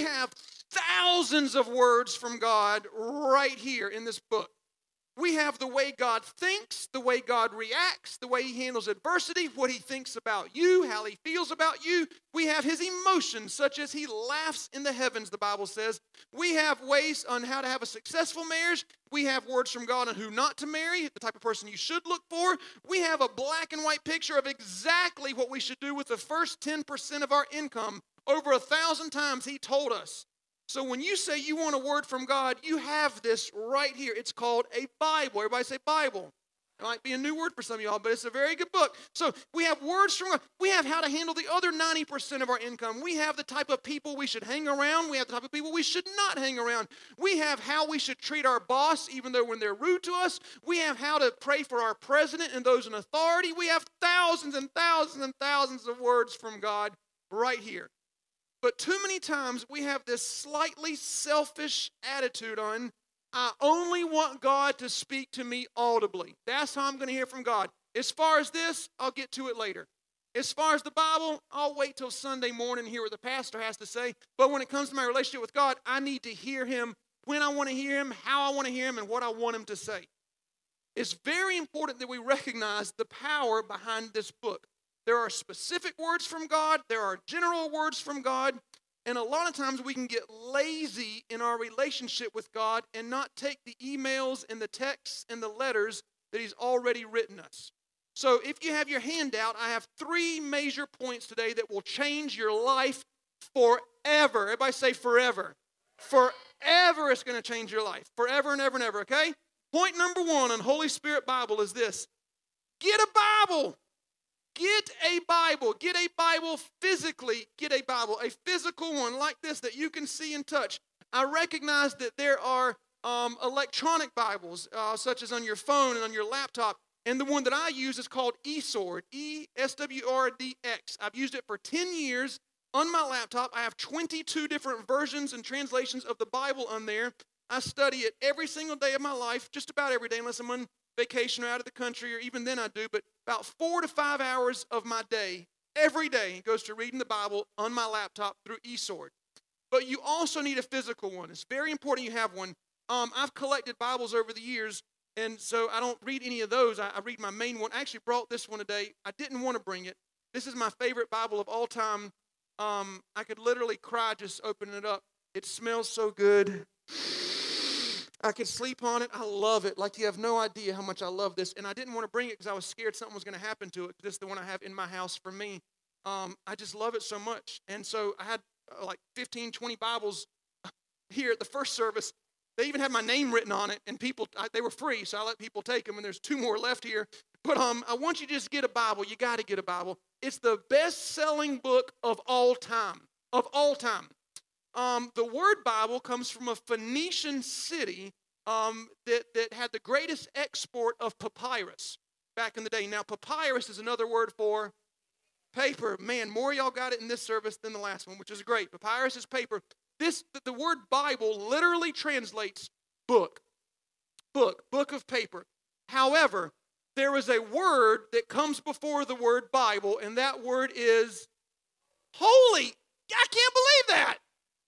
we have thousands of words from God right here in this book. We have the way God thinks, the way God reacts, the way He handles adversity, what He thinks about you, how He feels about you. We have His emotions, such as He laughs in the heavens, the Bible says. We have ways on how to have a successful marriage. We have words from God on who not to marry, the type of person you should look for. We have a black and white picture of exactly what we should do with the first 10% of our income. Over a thousand times, He told us. So when you say you want a word from God, you have this right here. It's called a Bible. Everybody say Bible. It might be a new word for some of y'all, but it's a very good book. So we have words from God. We have how to handle the other 90% of our income. We have the type of people we should hang around. We have the type of people we should not hang around. We have how we should treat our boss, even though when they're rude to us. We have how to pray for our president and those in authority. We have thousands and thousands and thousands of words from God right here. But too many times we have this slightly selfish attitude on, I only want God to speak to me audibly. That's how I'm going to hear from God. As far as this, I'll get to it later. As far as the Bible, I'll wait till Sunday morning to hear what the pastor has to say. But when it comes to my relationship with God, I need to hear Him when I want to hear Him, how I want to hear Him, and what I want Him to say. It's very important that we recognize the power behind this book. There are specific words from God, there are general words from God, and a lot of times we can get lazy in our relationship with God and not take the emails and the texts and the letters that He's already written us. So if you have your handout, I have three major points today that will change your life forever. Everybody say forever. Forever it's going to change your life. Forever and ever and ever, okay? Point number one on Holy Spirit Bible is this get a Bible. Get a Bible. Get a Bible physically. Get a Bible, a physical one like this that you can see and touch. I recognize that there are um, electronic Bibles, uh, such as on your phone and on your laptop. And the one that I use is called eSword, E S W R D X. I've used it for 10 years on my laptop. I have 22 different versions and translations of the Bible on there. I study it every single day of my life, just about every day, unless I'm on vacation or out of the country, or even then I do, but about four to five hours of my day every day goes to reading the Bible on my laptop through eSword. But you also need a physical one. It's very important you have one. Um, I've collected Bibles over the years, and so I don't read any of those. I, I read my main one. I actually brought this one today. I didn't want to bring it. This is my favorite Bible of all time. Um, I could literally cry just opening it up. It smells so good. I could sleep on it. I love it. Like you have no idea how much I love this. And I didn't want to bring it because I was scared something was going to happen to it. This is the one I have in my house for me. Um, I just love it so much. And so I had uh, like 15, 20 Bibles here at the first service. They even had my name written on it, and people I, they were free, so I let people take them. And there's two more left here. But um, I want you to just get a Bible. You got to get a Bible. It's the best-selling book of all time. Of all time. Um, the word Bible comes from a Phoenician city um, that, that had the greatest export of papyrus back in the day. Now, papyrus is another word for paper. Man, more y'all got it in this service than the last one, which is great. Papyrus is paper. This the, the word Bible literally translates book. Book, book of paper. However, there is a word that comes before the word Bible, and that word is holy. I can't believe that.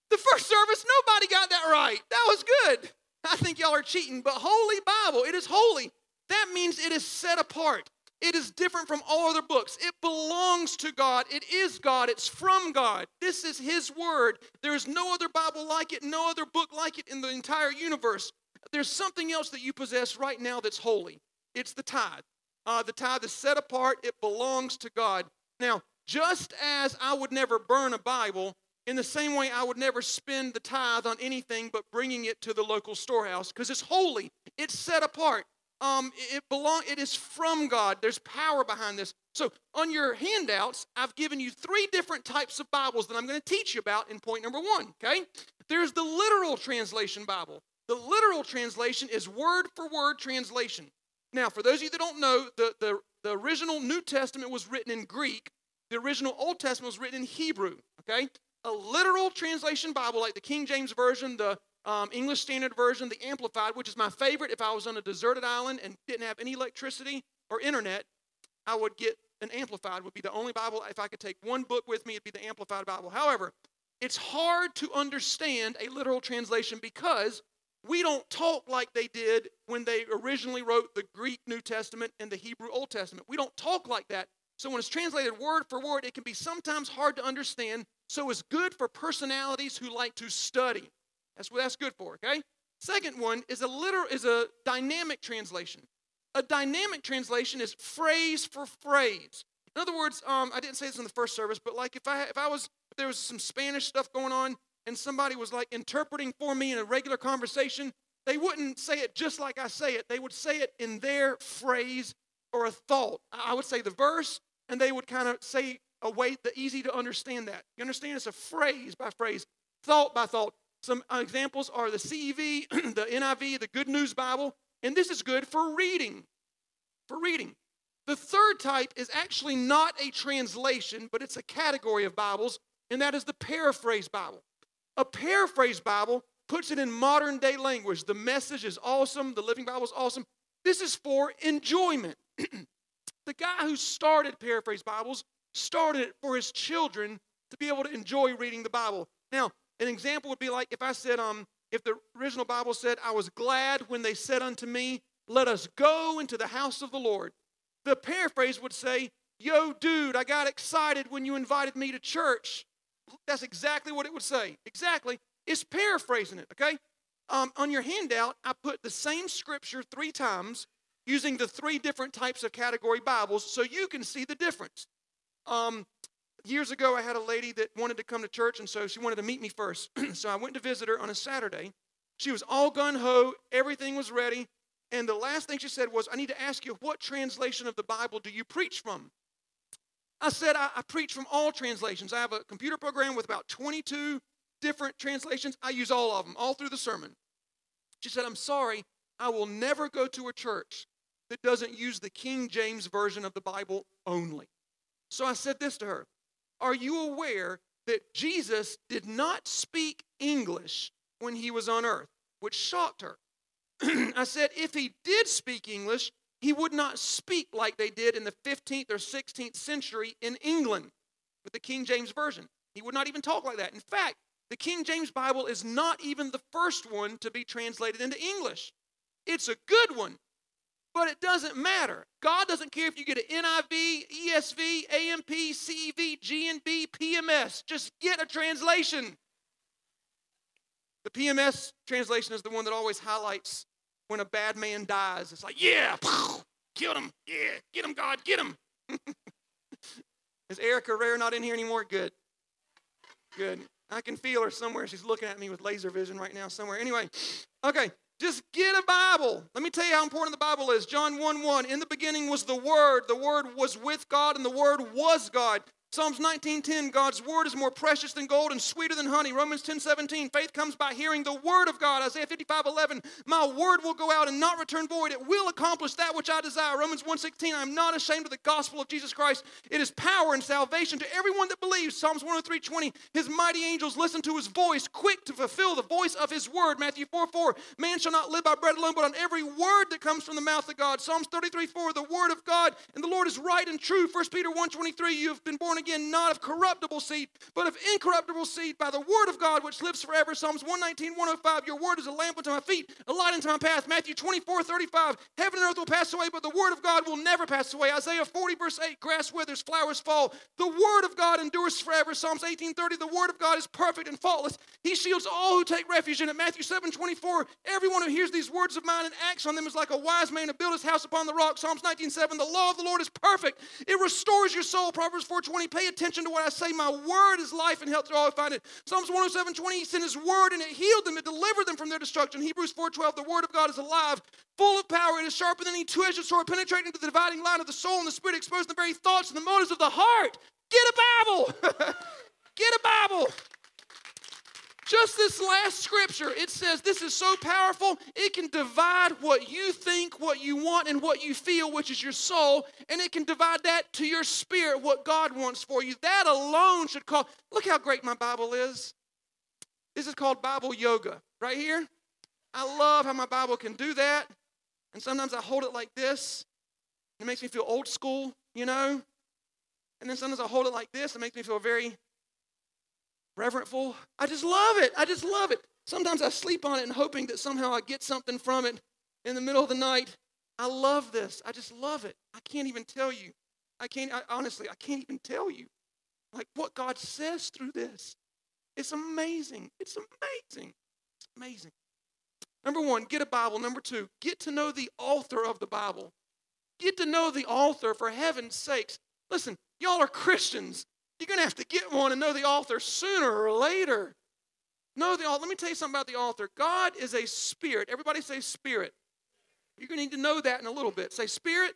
The first service, nobody got that right. That was good. I think y'all are cheating, but Holy Bible, it is holy. That means it is set apart. It is different from all other books. It belongs to God. It is God. It's from God. This is His Word. There is no other Bible like it, no other book like it in the entire universe. There's something else that you possess right now that's holy. It's the tithe. Uh, the tithe is set apart, it belongs to God. Now, just as I would never burn a Bible, in the same way, I would never spend the tithe on anything but bringing it to the local storehouse because it's holy, it's set apart. Um, it belong. It is from God. There's power behind this. So on your handouts, I've given you three different types of Bibles that I'm going to teach you about in point number one. Okay, there's the literal translation Bible. The literal translation is word for word translation. Now, for those of you that don't know, the, the, the original New Testament was written in Greek. The original Old Testament was written in Hebrew. Okay, a literal translation Bible like the King James Version, the um, English Standard Version, the Amplified, which is my favorite. If I was on a deserted island and didn't have any electricity or internet, I would get an Amplified, would be the only Bible. If I could take one book with me, it'd be the Amplified Bible. However, it's hard to understand a literal translation because we don't talk like they did when they originally wrote the Greek New Testament and the Hebrew Old Testament. We don't talk like that. So when it's translated word for word, it can be sometimes hard to understand. So it's good for personalities who like to study. That's what that's good for, okay? Second one is a literal is a dynamic translation. A dynamic translation is phrase for phrase. In other words, um, I didn't say this in the first service, but like if I if I was if there was some Spanish stuff going on and somebody was like interpreting for me in a regular conversation, they wouldn't say it just like I say it. They would say it in their phrase or a thought. I would say the verse, and they would kind of say a way the easy to understand that. You understand? It's a phrase by phrase, thought by thought. Some examples are the CEV, the NIV, the Good News Bible, and this is good for reading. For reading. The third type is actually not a translation, but it's a category of Bibles, and that is the paraphrase Bible. A paraphrase Bible puts it in modern day language. The message is awesome, the Living Bible is awesome. This is for enjoyment. the guy who started paraphrase Bibles started it for his children to be able to enjoy reading the Bible. Now, an example would be like if I said, um, if the original Bible said, I was glad when they said unto me, Let us go into the house of the Lord. The paraphrase would say, Yo, dude, I got excited when you invited me to church. That's exactly what it would say. Exactly. It's paraphrasing it, okay? Um, on your handout, I put the same scripture three times using the three different types of category Bibles so you can see the difference. Um, years ago, I had a lady that wanted to come to church, and so she wanted to meet me first. so I went to visit her on a Saturday. She was all gun ho, everything was ready. And the last thing she said was, I need to ask you, what translation of the Bible do you preach from? I said, I, I preach from all translations. I have a computer program with about 22 different translations. I use all of them, all through the sermon. She said, I'm sorry, I will never go to a church that doesn't use the King James Version of the Bible only. So I said this to her Are you aware that Jesus did not speak English when he was on earth? Which shocked her. I said, if he did speak English, he would not speak like they did in the 15th or 16th century in England with the King James Version. He would not even talk like that. In fact, the King James Bible is not even the first one to be translated into English. It's a good one, but it doesn't matter. God doesn't care if you get an NIV, ESV, AMP, CEV, GNB, PMS. Just get a translation. The PMS translation is the one that always highlights when a bad man dies. It's like, yeah, kill him. Yeah, get him, God, get him. is Erica Rare not in here anymore? Good. Good. I can feel her somewhere. She's looking at me with laser vision right now, somewhere. Anyway, okay, just get a Bible. Let me tell you how important the Bible is. John 1 1. In the beginning was the Word. The Word was with God, and the Word was God. Psalms 19:10, God's word is more precious than gold and sweeter than honey. Romans 10:17, faith comes by hearing the word of God. Isaiah 55:11, my word will go out and not return void. It will accomplish that which I desire. Romans 1:16, I'm not ashamed of the gospel of Jesus Christ. It is power and salvation to everyone that believes. Psalms 103:20, his mighty angels listen to his voice, quick to fulfill the voice of his word. Matthew 4:4, man shall not live by bread alone, but on every word that comes from the mouth of God. Psalms 33:4, the word of God and the Lord is right and true. 1 Peter 1:23, you have been born again, not of corruptible seed, but of incorruptible seed by the word of God which lives forever. Psalms 119, 105. Your word is a lamp unto my feet, a light unto my path. Matthew 24, 35. Heaven and earth will pass away, but the word of God will never pass away. Isaiah 40, verse 8. Grass withers, flowers fall. The word of God endures forever. Psalms 18, 30. The word of God is perfect and faultless. He shields all who take refuge in it. Matthew 7, 24. Everyone who hears these words of mine and acts on them is like a wise man who built his house upon the rock. Psalms 19, 7. The law of the Lord is perfect. It restores your soul. Proverbs 4, 20. Pay attention to what I say. My word is life and health to all who find it. Psalms 107 20, he sent his word and it healed them, it delivered them from their destruction. Hebrews 4 12, the word of God is alive, full of power. It is sharper than any two edged sword, penetrating to the dividing line of the soul and the spirit, exposing the very thoughts and the motives of the heart. Get a Bible. Get a Bible. Just this last scripture, it says this is so powerful, it can divide what you think, what you want, and what you feel, which is your soul, and it can divide that to your spirit, what God wants for you. That alone should call. Look how great my Bible is. This is called Bible yoga right here. I love how my Bible can do that. And sometimes I hold it like this. It makes me feel old school, you know? And then sometimes I hold it like this. It makes me feel very reverentful. I just love it. I just love it. Sometimes I sleep on it and hoping that somehow I get something from it in the middle of the night. I love this. I just love it. I can't even tell you. I can't, I, honestly, I can't even tell you like what God says through this. It's amazing. It's amazing. It's amazing. Number one, get a Bible. Number two, get to know the author of the Bible. Get to know the author for heaven's sakes. Listen, y'all are Christians. You're going to have to get one and know the author sooner or later. Know the author. Let me tell you something about the author. God is a spirit. Everybody say spirit. You're going to need to know that in a little bit. Say spirit.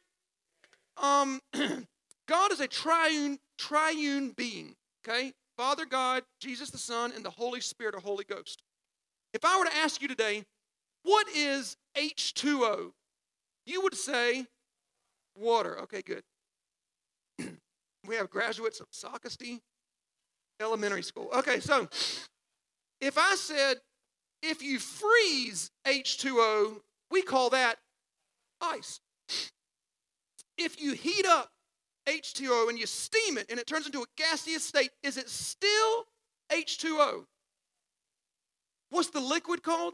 Um, God is a triune, triune being. Okay? Father God, Jesus the Son, and the Holy Spirit or Holy Ghost. If I were to ask you today, what is H2O? You would say water. Okay, good. We have graduates of Socastee Elementary School. Okay, so if I said, if you freeze H2O, we call that ice. If you heat up H2O and you steam it and it turns into a gaseous state, is it still H2O? What's the liquid called?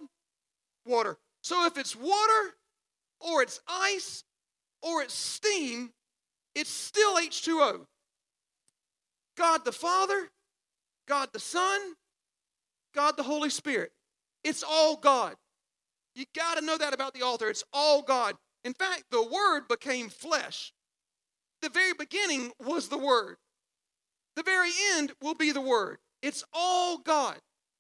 Water. So if it's water or it's ice or it's steam, it's still H2O. God the Father, God the Son, God the Holy Spirit. It's all God. You got to know that about the author. It's all God. In fact, the Word became flesh. The very beginning was the Word. The very end will be the Word. It's all God.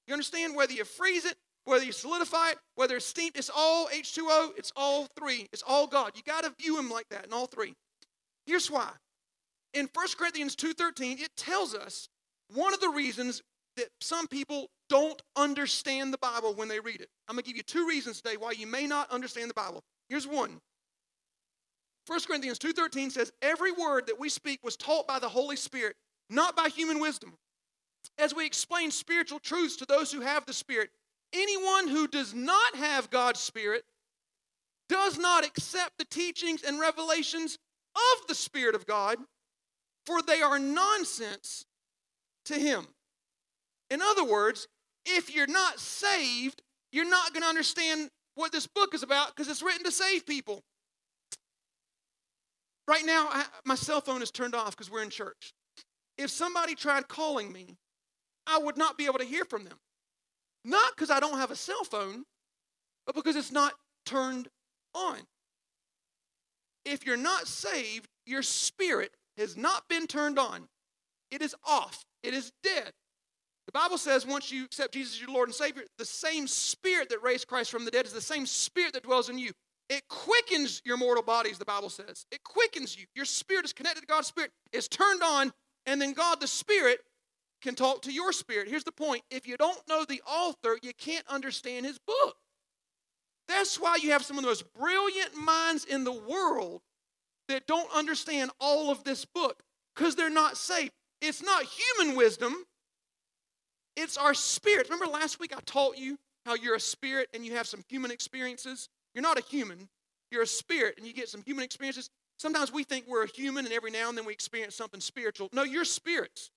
You understand? Whether you freeze it, whether you solidify it, whether it's steamed, it's all H2O, it's all three. It's all God. You got to view Him like that in all three. Here's why. In 1 Corinthians 2.13, it tells us one of the reasons that some people don't understand the Bible when they read it. I'm going to give you two reasons today why you may not understand the Bible. Here's one. 1 Corinthians 2:13 says every word that we speak was taught by the Holy Spirit, not by human wisdom. As we explain spiritual truths to those who have the Spirit, anyone who does not have God's Spirit does not accept the teachings and revelations of the Spirit of God, for they are nonsense to him. In other words, if you're not saved, you're not going to understand what this book is about because it's written to save people. Right now, I, my cell phone is turned off because we're in church. If somebody tried calling me, I would not be able to hear from them. Not because I don't have a cell phone, but because it's not turned on. If you're not saved, your spirit has not been turned on. It is off, it is dead. The Bible says once you accept Jesus as your Lord and Savior, the same spirit that raised Christ from the dead is the same spirit that dwells in you. It quickens your mortal bodies, the Bible says. It quickens you. Your spirit is connected to God's spirit, it's turned on, and then God the Spirit can talk to your spirit. Here's the point if you don't know the author, you can't understand his book. That's why you have some of the most brilliant minds in the world that don't understand all of this book because they're not saved. It's not human wisdom, it's our spirit. Remember last week I taught you how you're a spirit and you have some human experiences? You're not a human, you're a spirit and you get some human experiences. Sometimes we think we're a human and every now and then we experience something spiritual. No, you're spirits.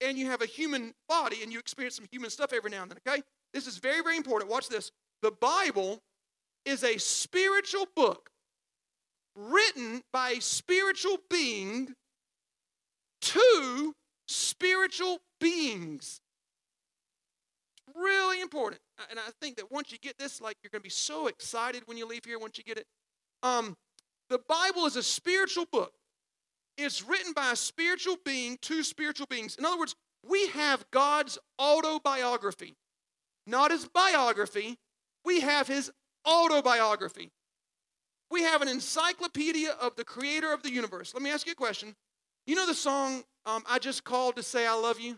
And you have a human body and you experience some human stuff every now and then, okay? This is very, very important. Watch this. The Bible is a spiritual book written by a spiritual being to spiritual beings. It's Really important. And I think that once you get this, like you're going to be so excited when you leave here once you get it. Um, the Bible is a spiritual book. It's written by a spiritual being to spiritual beings. In other words, we have God's autobiography, not his biography. We have his autobiography. We have an encyclopedia of the creator of the universe. Let me ask you a question. You know the song, um, I Just Called to Say I Love You?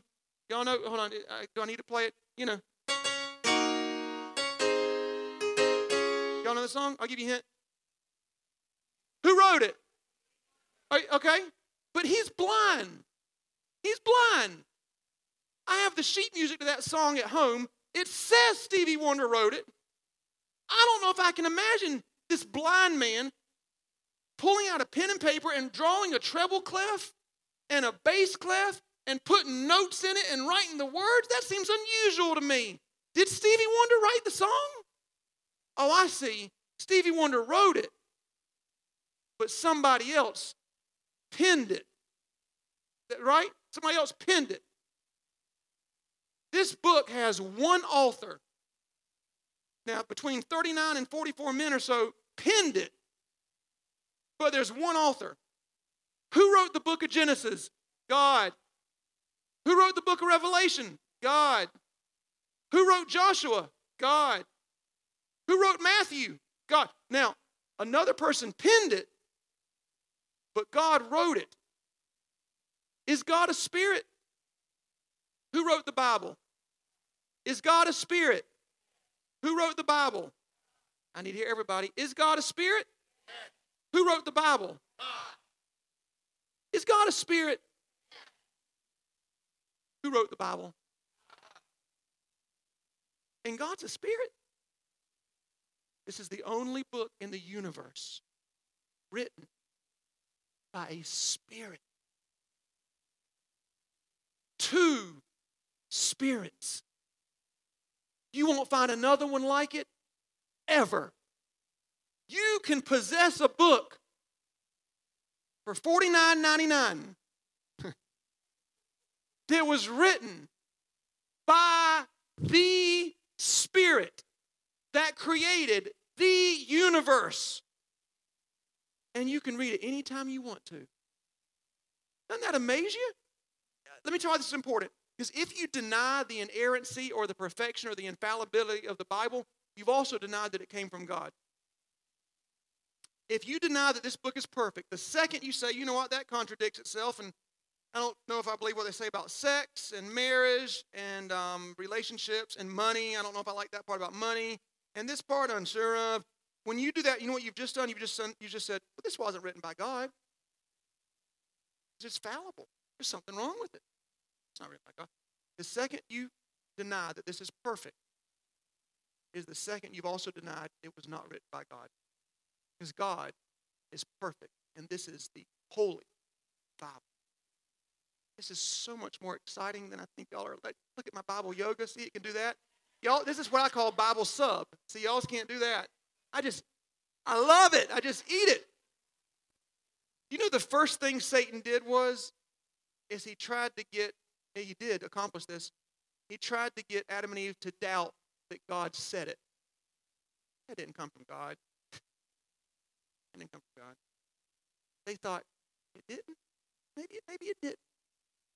Y'all know? Hold on. Do I need to play it? You know. Y'all know the song? I'll give you a hint. Who wrote it? Okay? But he's blind. He's blind. I have the sheet music to that song at home. It says Stevie Wonder wrote it. I don't know if I can imagine this blind man pulling out a pen and paper and drawing a treble clef and a bass clef and putting notes in it and writing the words? That seems unusual to me. Did Stevie Wonder write the song? Oh, I see. Stevie Wonder wrote it, but somebody else penned it. Right? Somebody else penned it. This book has one author. Now, between 39 and 44 men or so penned it, but there's one author. Who wrote the book of Genesis? God. Who wrote the book of Revelation? God. Who wrote Joshua? God. Who wrote Matthew? God. Now, another person penned it, but God wrote it. Is God a spirit? Who wrote the Bible? Is God a spirit? Who wrote the Bible? I need to hear everybody. Is God a spirit? Who wrote the Bible? Is God a spirit? Who wrote the Bible? And God's a spirit. This is the only book in the universe written by a spirit. Two spirits. You won't find another one like it ever. You can possess a book for $49.99 that was written by the Spirit that created the universe. And you can read it anytime you want to. Doesn't that amaze you? Let me tell you why this is important. Because if you deny the inerrancy or the perfection or the infallibility of the Bible, you've also denied that it came from God. If you deny that this book is perfect, the second you say, you know what, that contradicts itself, and I don't know if I believe what they say about sex and marriage and um, relationships and money. I don't know if I like that part about money. And this part, I'm sure of. When you do that, you know what you've just done? You've just, done, you just said, well, this wasn't written by God. It's fallible. There's something wrong with it. Not written by God. The second you deny that this is perfect is the second you've also denied it was not written by God. Because God is perfect, and this is the holy Bible. This is so much more exciting than I think y'all are. Look at my Bible yoga. See, it can do that. Y'all, this is what I call Bible sub. See, y'all can't do that. I just, I love it. I just eat it. You know, the first thing Satan did was, is he tried to get, he did accomplish this. He tried to get Adam and Eve to doubt that God said it. That didn't come from God. It didn't come from God. They thought it didn't. Maybe, maybe it did.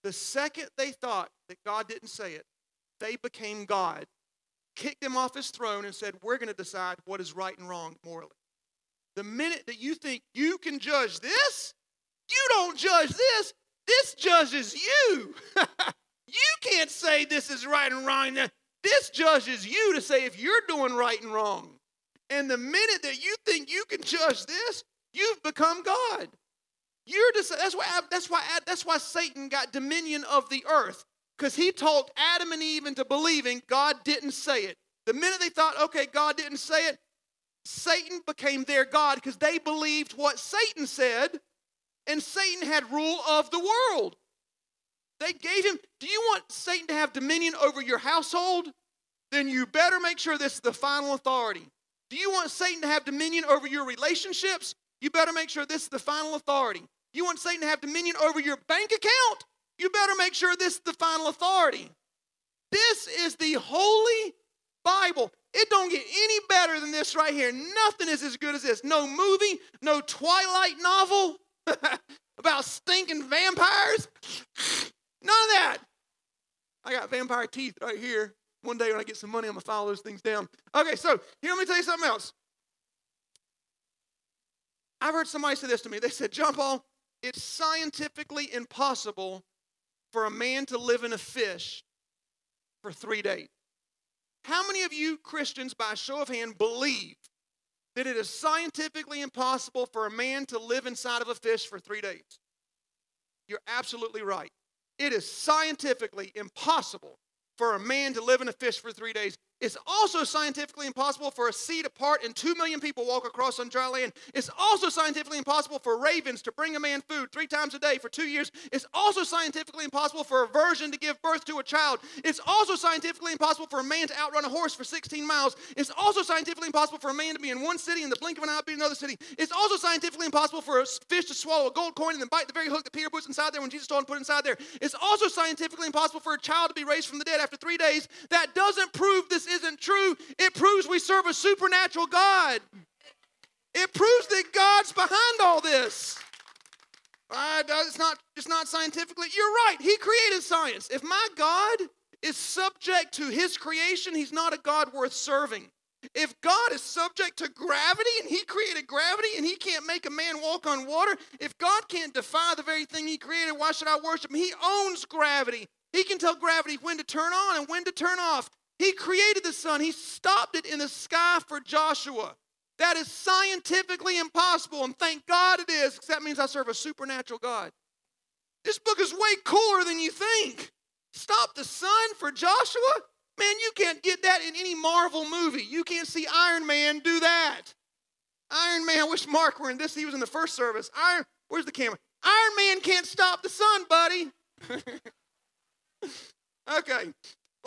The second they thought that God didn't say it, they became God, kicked him off his throne, and said, We're going to decide what is right and wrong morally. The minute that you think you can judge this, you don't judge this. This judges you. you can't say this is right and wrong. This judges you to say if you're doing right and wrong. And the minute that you think you can judge this, you've become God. You're just, that's why that's why that's why Satan got dominion of the earth because he talked Adam and Eve into believing God didn't say it. The minute they thought, okay, God didn't say it, Satan became their God because they believed what Satan said, and Satan had rule of the world. They gave him, do you want Satan to have dominion over your household? Then you better make sure this is the final authority. Do you want Satan to have dominion over your relationships? You better make sure this is the final authority. You want Satan to have dominion over your bank account? You better make sure this is the final authority. This is the holy Bible. It don't get any better than this right here. Nothing is as good as this. No movie, no Twilight novel about stinking vampires. None of that. I got vampire teeth right here. One day when I get some money, I'm going to file those things down. Okay, so here, let me tell you something else. I've heard somebody say this to me. They said, John Paul, it's scientifically impossible for a man to live in a fish for three days. How many of you Christians, by show of hand, believe that it is scientifically impossible for a man to live inside of a fish for three days? You're absolutely right. It is scientifically impossible for a man to live in a fish for three days. It's also scientifically impossible for a sea to part and two million people walk across on dry land. It's also scientifically impossible for ravens to bring a man food three times a day for two years. It's also scientifically impossible for a virgin to give birth to a child. It's also scientifically impossible for a man to outrun a horse for 16 miles. It's also scientifically impossible for a man to be in one city in the blink of an eye be in another city. It's also scientifically impossible for a fish to swallow a gold coin and then bite the very hook that Peter puts inside there when Jesus told him to put inside there. It's also scientifically impossible for a child to be raised from the dead after three days. That doesn't prove this isn't true. It proves we serve a supernatural God. It proves that God's behind all this. Uh, it's not it's not scientifically. You're right. He created science. If my God is subject to his creation, he's not a God worth serving. If God is subject to gravity and he created gravity and he can't make a man walk on water, if God can't defy the very thing he created, why should I worship him? He owns gravity. He can tell gravity when to turn on and when to turn off. He created the sun, He stopped it in the sky for Joshua. That is scientifically impossible, and thank God it is, because that means I serve a supernatural God. This book is way cooler than you think. Stop the sun for Joshua? Man, you can't get that in any Marvel movie. You can't see Iron Man do that. Iron Man, I wish Mark were in this. He was in the first service. Iron, where's the camera? Iron Man can't stop the sun, buddy. okay,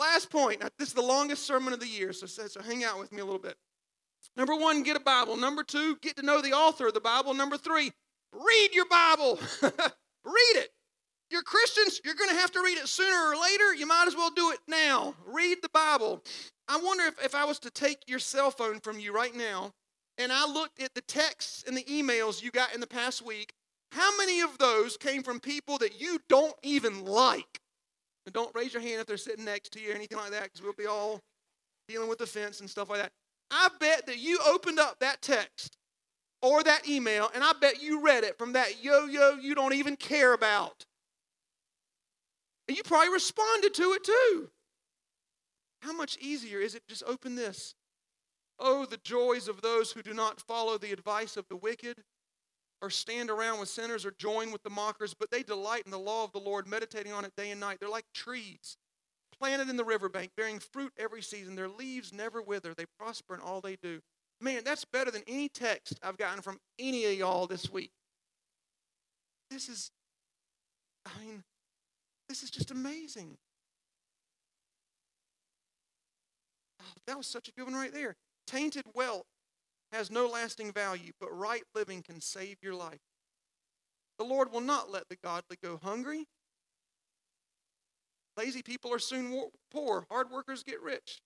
Last point. This is the longest sermon of the year, so, so hang out with me a little bit. Number one, get a Bible. Number two, get to know the author of the Bible. Number three, read your Bible. read it. You're Christians, you're going to have to read it sooner or later. You might as well do it now. Read the Bible. I wonder if, if I was to take your cell phone from you right now and I looked at the texts and the emails you got in the past week, how many of those came from people that you don't even like? And don't raise your hand if they're sitting next to you or anything like that, because we'll be all dealing with offense and stuff like that. I bet that you opened up that text or that email, and I bet you read it from that yo yo you don't even care about. And you probably responded to it too. How much easier is it just open this? Oh, the joys of those who do not follow the advice of the wicked, or stand around with sinners or join with the mockers, but they delight in the law of the Lord, meditating on it day and night. They're like trees planted in the riverbank, bearing fruit every season. Their leaves never wither. They prosper in all they do. Man, that's better than any text I've gotten from any of y'all this week. This is, I mean, this is just amazing. Oh, that was such a good one right there. Tainted wealth has no lasting value, but right living can save your life. The Lord will not let the godly go hungry. Lazy people are soon poor. Hard workers get rich.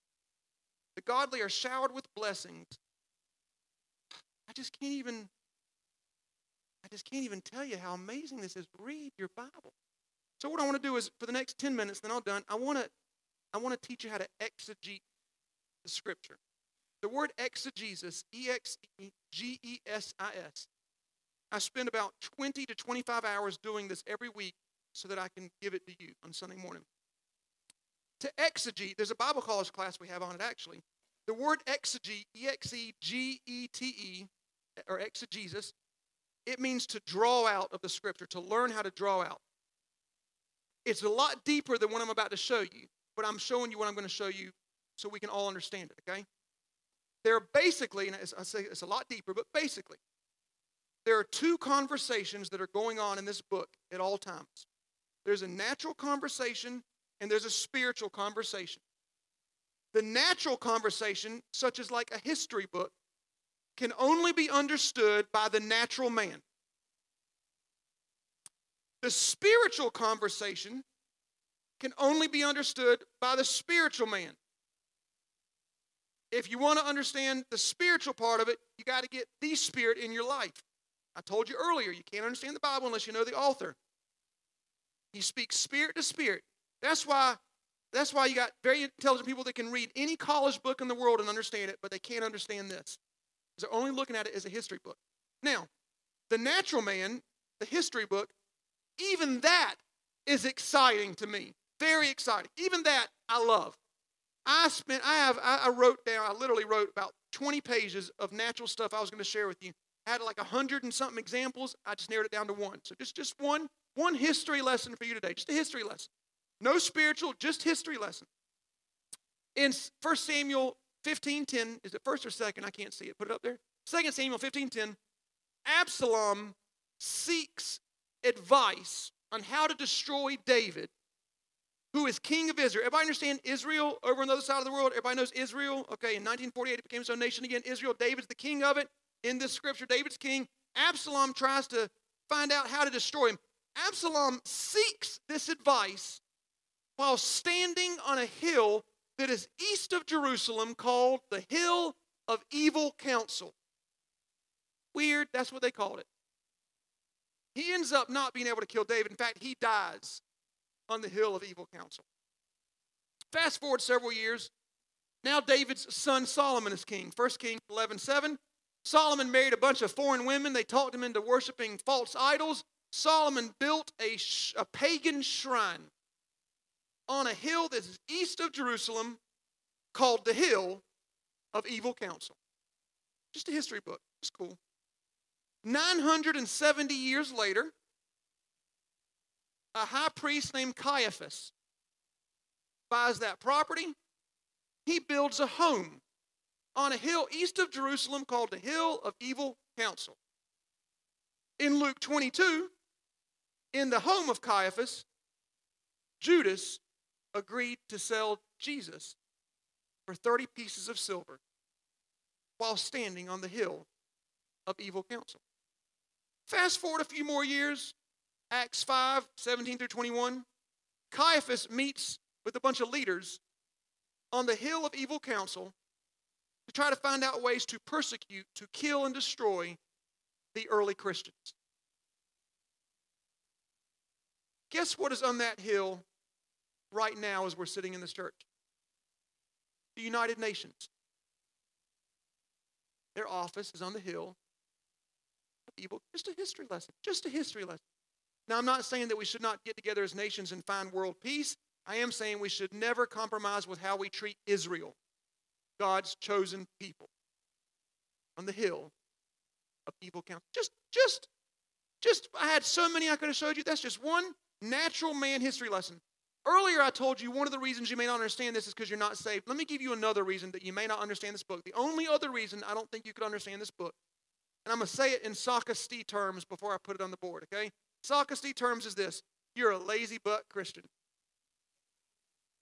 The godly are showered with blessings. I just can't even I just can't even tell you how amazing this is. Read your Bible. So what I want to do is for the next 10 minutes, then I'll done, I want to I want to teach you how to exegete the scripture. The word exegesis, E X E G E S I S, I spend about 20 to 25 hours doing this every week so that I can give it to you on Sunday morning. To exegete, there's a Bible college class we have on it actually. The word exegete, E X E G E T E, or exegesis, it means to draw out of the scripture, to learn how to draw out. It's a lot deeper than what I'm about to show you, but I'm showing you what I'm going to show you so we can all understand it, okay? There are basically, and I say it's a lot deeper, but basically, there are two conversations that are going on in this book at all times. There's a natural conversation and there's a spiritual conversation. The natural conversation, such as like a history book, can only be understood by the natural man. The spiritual conversation can only be understood by the spiritual man if you want to understand the spiritual part of it, you got to get the Spirit in your life. I told you earlier, you can't understand the Bible unless you know the author. He speaks spirit to spirit. That's why, that's why you got very intelligent people that can read any college book in the world and understand it, but they can't understand this. Because they're only looking at it as a history book. Now, the natural man, the history book, even that is exciting to me. Very exciting. Even that I love. I spent, I have, I wrote down, I literally wrote about 20 pages of natural stuff I was going to share with you. I had like a hundred and something examples. I just narrowed it down to one. So just, just one, one history lesson for you today. Just a history lesson. No spiritual, just history lesson. In 1 Samuel 15:10, is it first or second? I can't see it. Put it up there. 2 Samuel 15:10, Absalom seeks advice on how to destroy David, who is king of Israel. Everybody understand Israel over on the other side of the world? Everybody knows Israel? Okay, in 1948 it became its own nation again. Israel, David's the king of it. In this scripture, David's king. Absalom tries to find out how to destroy him. Absalom seeks this advice while standing on a hill that is east of Jerusalem called the Hill of Evil Counsel. Weird, that's what they called it. He ends up not being able to kill David. In fact, he dies on the Hill of Evil Counsel. Fast forward several years. Now David's son Solomon is king. 1 Kings 11 7. Solomon married a bunch of foreign women. They talked him into worshiping false idols. Solomon built a, sh- a pagan shrine on a hill that is east of Jerusalem called the Hill of Evil Counsel. Just a history book. It's cool. 970 years later, a high priest named Caiaphas buys that property. He builds a home on a hill east of Jerusalem called the Hill of Evil Counsel. In Luke 22, in the home of Caiaphas, Judas agreed to sell Jesus for 30 pieces of silver while standing on the hill of evil counsel. Fast forward a few more years, Acts 5 17 through 21. Caiaphas meets with a bunch of leaders on the hill of evil counsel to try to find out ways to persecute, to kill, and destroy the early Christians. Guess what is on that hill right now as we're sitting in this church? The United Nations. Their office is on the hill of evil. Just a history lesson. Just a history lesson. Now, I'm not saying that we should not get together as nations and find world peace. I am saying we should never compromise with how we treat Israel. God's chosen people on the hill of evil counsel. Just, just, just, I had so many I could have showed you. That's just one natural man history lesson. Earlier, I told you one of the reasons you may not understand this is because you're not saved. Let me give you another reason that you may not understand this book. The only other reason I don't think you could understand this book, and I'm going to say it in sophistry terms before I put it on the board, okay? Sophistry terms is this you're a lazy butt Christian.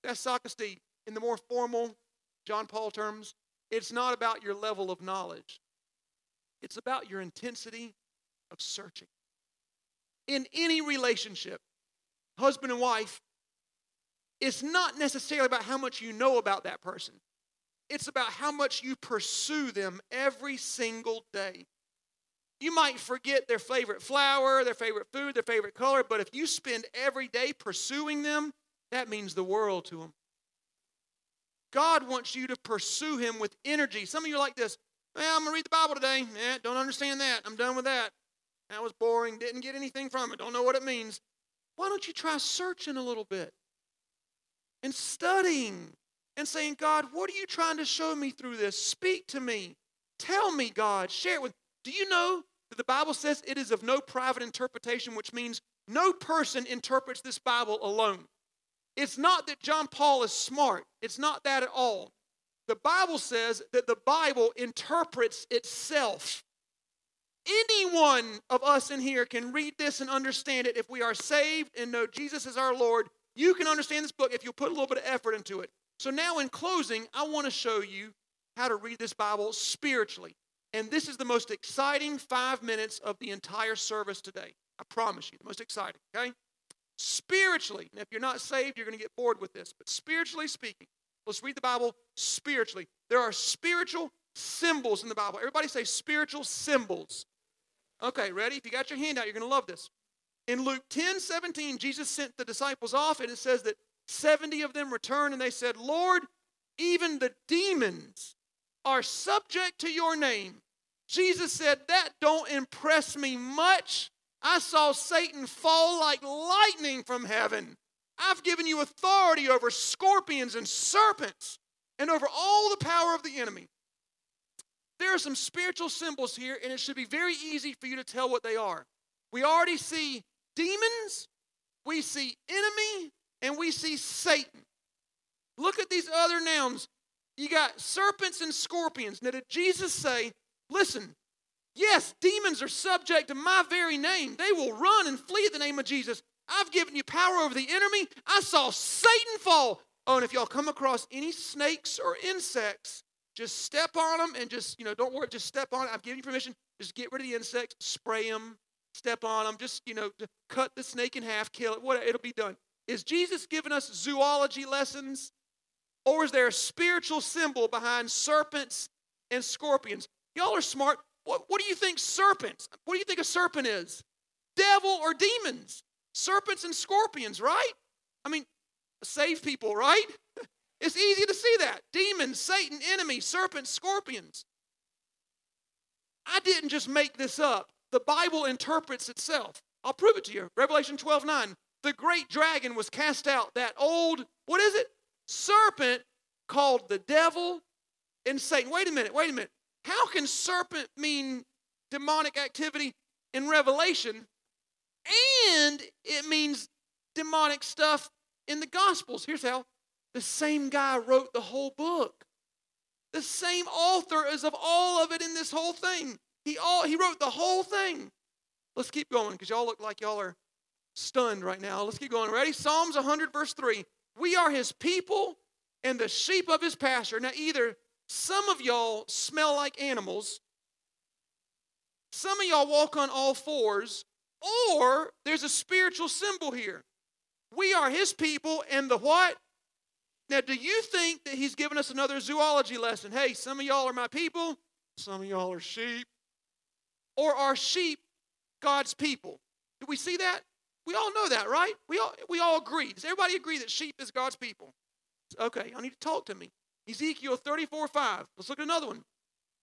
That's sophistry. In the more formal, John Paul terms, it's not about your level of knowledge, it's about your intensity of searching. In any relationship, husband and wife, it's not necessarily about how much you know about that person. It's about how much you pursue them every single day. You might forget their favorite flower, their favorite food, their favorite color, but if you spend every day pursuing them, that means the world to them. God wants you to pursue Him with energy. Some of you are like this. Well, I'm going to read the Bible today. Eh, don't understand that. I'm done with that. That was boring. Didn't get anything from it. Don't know what it means. Why don't you try searching a little bit and studying and saying, God, what are you trying to show me through this? Speak to me. Tell me, God. Share it with. Do you know the Bible says it is of no private interpretation, which means no person interprets this Bible alone? It's not that John Paul is smart, it's not that at all. The Bible says that the Bible interprets itself. Any one of us in here can read this and understand it if we are saved and know Jesus is our Lord. You can understand this book if you put a little bit of effort into it. So, now in closing, I want to show you how to read this Bible spiritually. And this is the most exciting five minutes of the entire service today. I promise you, the most exciting, okay? Spiritually, and if you're not saved, you're going to get bored with this, but spiritually speaking, let's read the Bible spiritually. There are spiritual symbols in the Bible. Everybody say spiritual symbols. Okay, ready? If you got your hand out, you're going to love this. In Luke 10 17, Jesus sent the disciples off, and it says that 70 of them returned and they said, Lord, even the demons are subject to your name. Jesus said, That don't impress me much. I saw Satan fall like lightning from heaven. I've given you authority over scorpions and serpents and over all the power of the enemy. There are some spiritual symbols here, and it should be very easy for you to tell what they are. We already see demons, we see enemy, and we see Satan. Look at these other nouns. You got serpents and scorpions. Now, did Jesus say, listen, yes, demons are subject to my very name. They will run and flee at the name of Jesus. I've given you power over the enemy. I saw Satan fall. Oh, and if y'all come across any snakes or insects, just step on them and just, you know, don't worry, just step on it. I've given you permission. Just get rid of the insects, spray them, step on them, just, you know, cut the snake in half, kill it, whatever, it'll be done. Is Jesus giving us zoology lessons? Or is there a spiritual symbol behind serpents and scorpions? Y'all are smart. What, what do you think serpents? What do you think a serpent is? Devil or demons? Serpents and scorpions, right? I mean, save people, right? It's easy to see that. Demons, Satan, enemy, serpents, scorpions. I didn't just make this up. The Bible interprets itself. I'll prove it to you. Revelation 12 9. The great dragon was cast out, that old, what is it? Serpent called the devil and Satan. Wait a minute, wait a minute. How can serpent mean demonic activity in Revelation and it means demonic stuff in the Gospels? Here's how the same guy wrote the whole book. The same author is of all of it in this whole thing. He all he wrote the whole thing. Let's keep going because y'all look like y'all are stunned right now. Let's keep going. Ready? Psalms 100, verse 3. We are his people and the sheep of his pasture. Now, either some of y'all smell like animals, some of y'all walk on all fours, or there's a spiritual symbol here. We are his people and the what? Now, do you think that he's given us another zoology lesson? Hey, some of y'all are my people, some of y'all are sheep. Or are sheep God's people? Do we see that? We all know that, right? We all, we all agree. Does everybody agree that sheep is God's people? Okay, I need to talk to me. Ezekiel 34 5. Let's look at another one.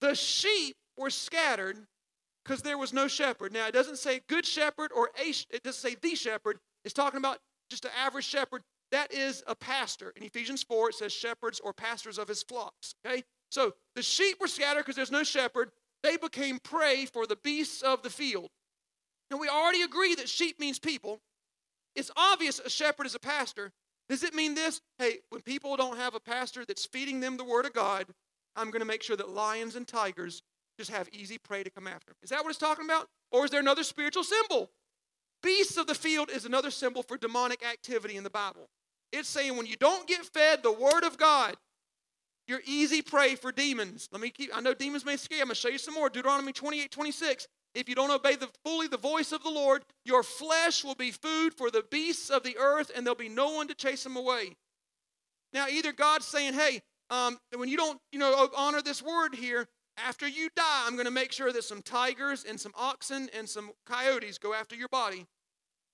The sheep were scattered because there was no shepherd. Now, it doesn't say good shepherd or a, it doesn't say the shepherd. It's talking about just an average shepherd. That is a pastor. In Ephesians 4, it says shepherds or pastors of his flocks. Okay? So the sheep were scattered because there's no shepherd. They became prey for the beasts of the field. And we already agree that sheep means people. It's obvious a shepherd is a pastor. Does it mean this? Hey, when people don't have a pastor that's feeding them the word of God, I'm going to make sure that lions and tigers just have easy prey to come after. Is that what it's talking about? Or is there another spiritual symbol? Beasts of the field is another symbol for demonic activity in the Bible. It's saying when you don't get fed the word of God, you're easy prey for demons. Let me keep, I know demons may scare. I'm going to show you some more. Deuteronomy 28 26. If you don't obey the, fully the voice of the Lord, your flesh will be food for the beasts of the earth, and there'll be no one to chase them away. Now, either God's saying, hey, um, when you don't, you know, honor this word here, after you die, I'm going to make sure that some tigers and some oxen and some coyotes go after your body.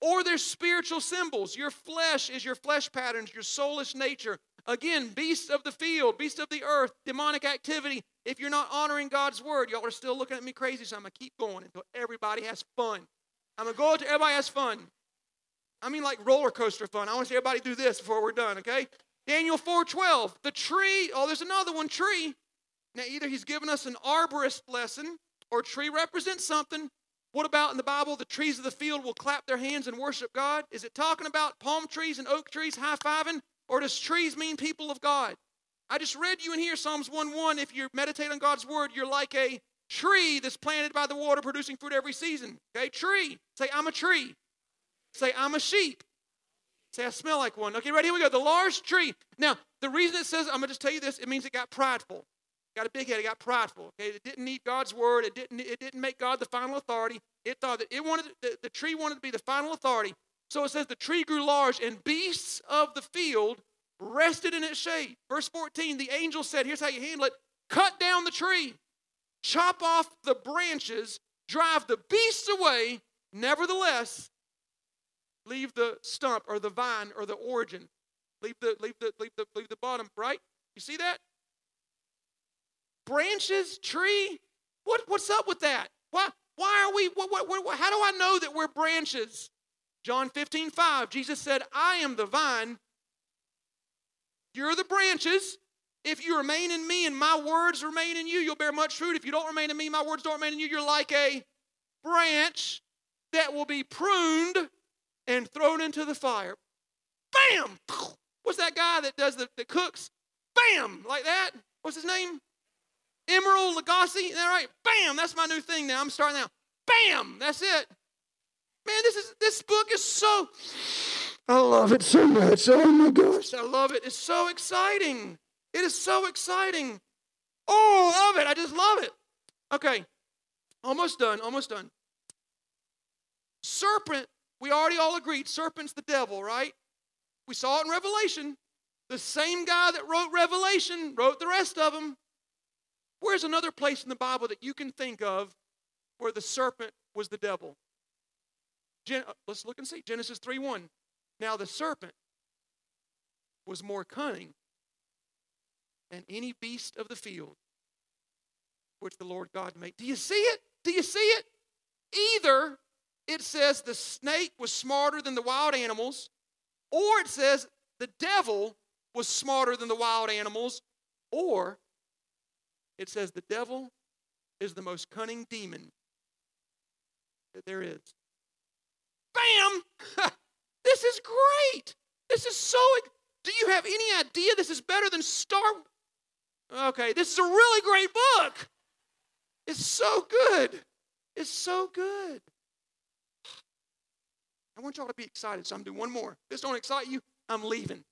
Or there's spiritual symbols. Your flesh is your flesh patterns, your soulish nature. Again, beasts of the field, beasts of the earth, demonic activity. If you're not honoring God's word, y'all are still looking at me crazy, so I'm going to keep going until everybody has fun. I'm going to go until everybody has fun. I mean, like roller coaster fun. I want to see everybody do this before we're done, okay? Daniel 4:12. The tree, oh, there's another one, tree. Now, either he's given us an arborist lesson, or tree represents something. What about in the Bible, the trees of the field will clap their hands and worship God? Is it talking about palm trees and oak trees high fiving? Or does trees mean people of God? I just read you in here Psalms 1 1. If you meditate on God's word, you're like a tree that's planted by the water producing fruit every season. Okay, tree. Say, I'm a tree. Say, I'm a sheep. Say, I smell like one. Okay, ready? Here we go. The large tree. Now, the reason it says, I'm going to just tell you this, it means it got prideful. Got a big head, it got prideful. Okay, it didn't need God's word. It didn't, it didn't make God the final authority. It thought that it wanted the, the tree wanted to be the final authority. So it says the tree grew large, and beasts of the field rested in its shade. Verse 14, the angel said, Here's how you handle it cut down the tree, chop off the branches, drive the beasts away. Nevertheless, leave the stump or the vine or the origin. Leave the, leave the, leave the, leave the bottom, right? You see that? Branches, tree. What, what's up with that? Why, why are we, what, what, what, how do I know that we're branches? John 15, 5, Jesus said, I am the vine, you're the branches. If you remain in me and my words remain in you, you'll bear much fruit. If you don't remain in me, my words don't remain in you, you're like a branch that will be pruned and thrown into the fire. Bam! What's that guy that does the, cooks? Bam! Like that. What's his name? Emeril Lagasse. That right? Bam! That's my new thing now. I'm starting now. Bam! That's it. Man, this is this book is so I love it so much. Oh my gosh, I love it. It's so exciting. It is so exciting. Oh, I love it. I just love it. Okay. Almost done. Almost done. Serpent, we already all agreed, serpent's the devil, right? We saw it in Revelation. The same guy that wrote Revelation wrote the rest of them. Where's another place in the Bible that you can think of where the serpent was the devil? Gen- uh, let's look and see. Genesis 3 1. Now the serpent was more cunning than any beast of the field which the Lord God made. Do you see it? Do you see it? Either it says the snake was smarter than the wild animals, or it says the devil was smarter than the wild animals, or it says the devil is the most cunning demon that there is. Bam! this is great. This is so. Do you have any idea this is better than Star? Okay, this is a really great book. It's so good. It's so good. I want y'all to be excited, so I'm doing one more. This don't excite you, I'm leaving.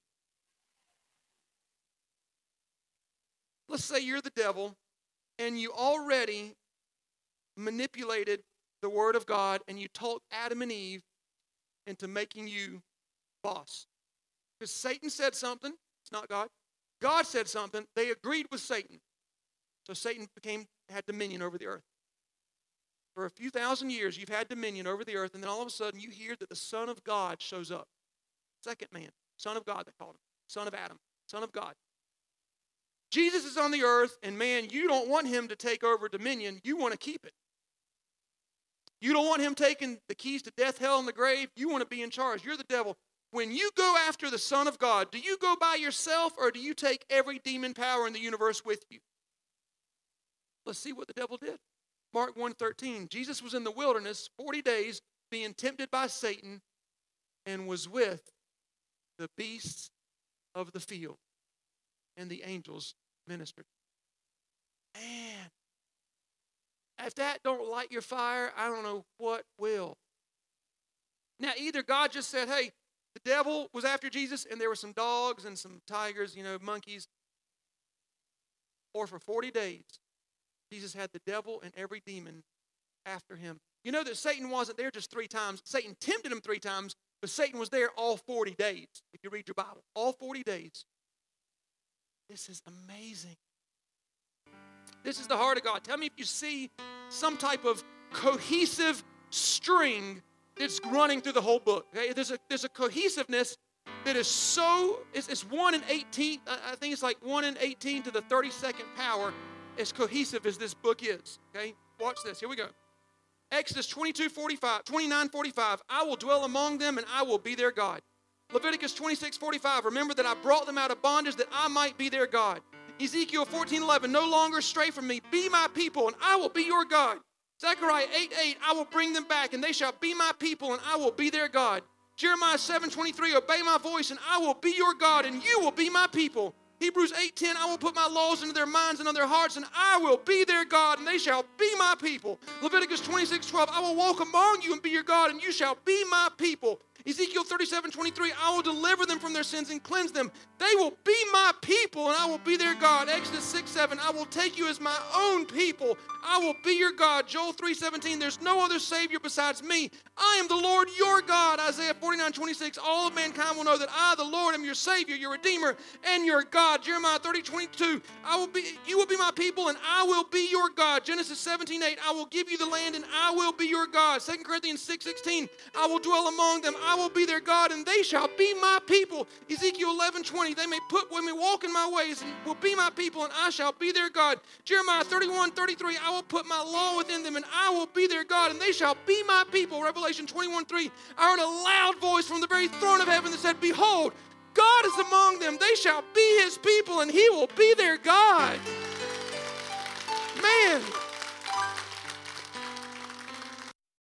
Let's say you're the devil and you already manipulated the Word of God and you talked Adam and Eve into making you boss. Because Satan said something, it's not God. God said something, they agreed with Satan. So Satan became had dominion over the earth. For a few thousand years, you've had dominion over the earth, and then all of a sudden you hear that the Son of God shows up. Second man, Son of God, they called him. Son of Adam, Son of God. Jesus is on the earth, and man, you don't want him to take over dominion. You want to keep it. You don't want him taking the keys to death, hell, and the grave. You want to be in charge. You're the devil. When you go after the Son of God, do you go by yourself or do you take every demon power in the universe with you? Let's see what the devil did. Mark 1:13. Jesus was in the wilderness 40 days being tempted by Satan and was with the beasts of the field and the angels ministered. Man, if that don't light your fire, I don't know what will. Now, either God just said, hey, the devil was after Jesus and there were some dogs and some tigers, you know, monkeys. Or for 40 days, Jesus had the devil and every demon after him. You know that Satan wasn't there just three times. Satan tempted him three times, but Satan was there all 40 days, if you read your Bible. All 40 days. This is amazing. This is the heart of God. Tell me if you see some type of cohesive string that's running through the whole book. Okay? There's a there's a cohesiveness that is so it's, it's one in 18 i think it's like one in 18 to the 32nd power as cohesive as this book is okay watch this here we go exodus 22 45 29 45 i will dwell among them and i will be their god leviticus 26 45 remember that i brought them out of bondage that i might be their god Ezekiel 14 11, no longer stray from me. Be my people, and I will be your God. Zechariah 8 8, I will bring them back, and they shall be my people, and I will be their God. Jeremiah 7 23, obey my voice, and I will be your God, and you will be my people. Hebrews 8:10 I will put my laws into their minds and on their hearts and I will be their God and they shall be my people. Leviticus 26:12 I will walk among you and be your God and you shall be my people. Ezekiel 37 23, I will deliver them from their sins and cleanse them. They will be my people and I will be their God. Exodus 6 7, I will take you as my own people. I will be your God. Joel 3 17, there's no other Savior besides me. I am the Lord your God. Isaiah 49 26, all of mankind will know that I, the Lord, am your Savior, your Redeemer, and your God. Jeremiah 30 22, I will be, you will be my people and I will be your God. Genesis 17 8, I will give you the land and I will be your God. 2 Corinthians 6 16, I will dwell among them. I will be their God, and they shall be my people. Ezekiel 11 20, they may put when we walk in my ways, and will be my people, and I shall be their God. Jeremiah 31 33, I will put my law within them, and I will be their God, and they shall be my people. Revelation 21 3, I heard a loud voice from the very throne of heaven that said, Behold, God is among them. They shall be his people, and he will be their God. Man.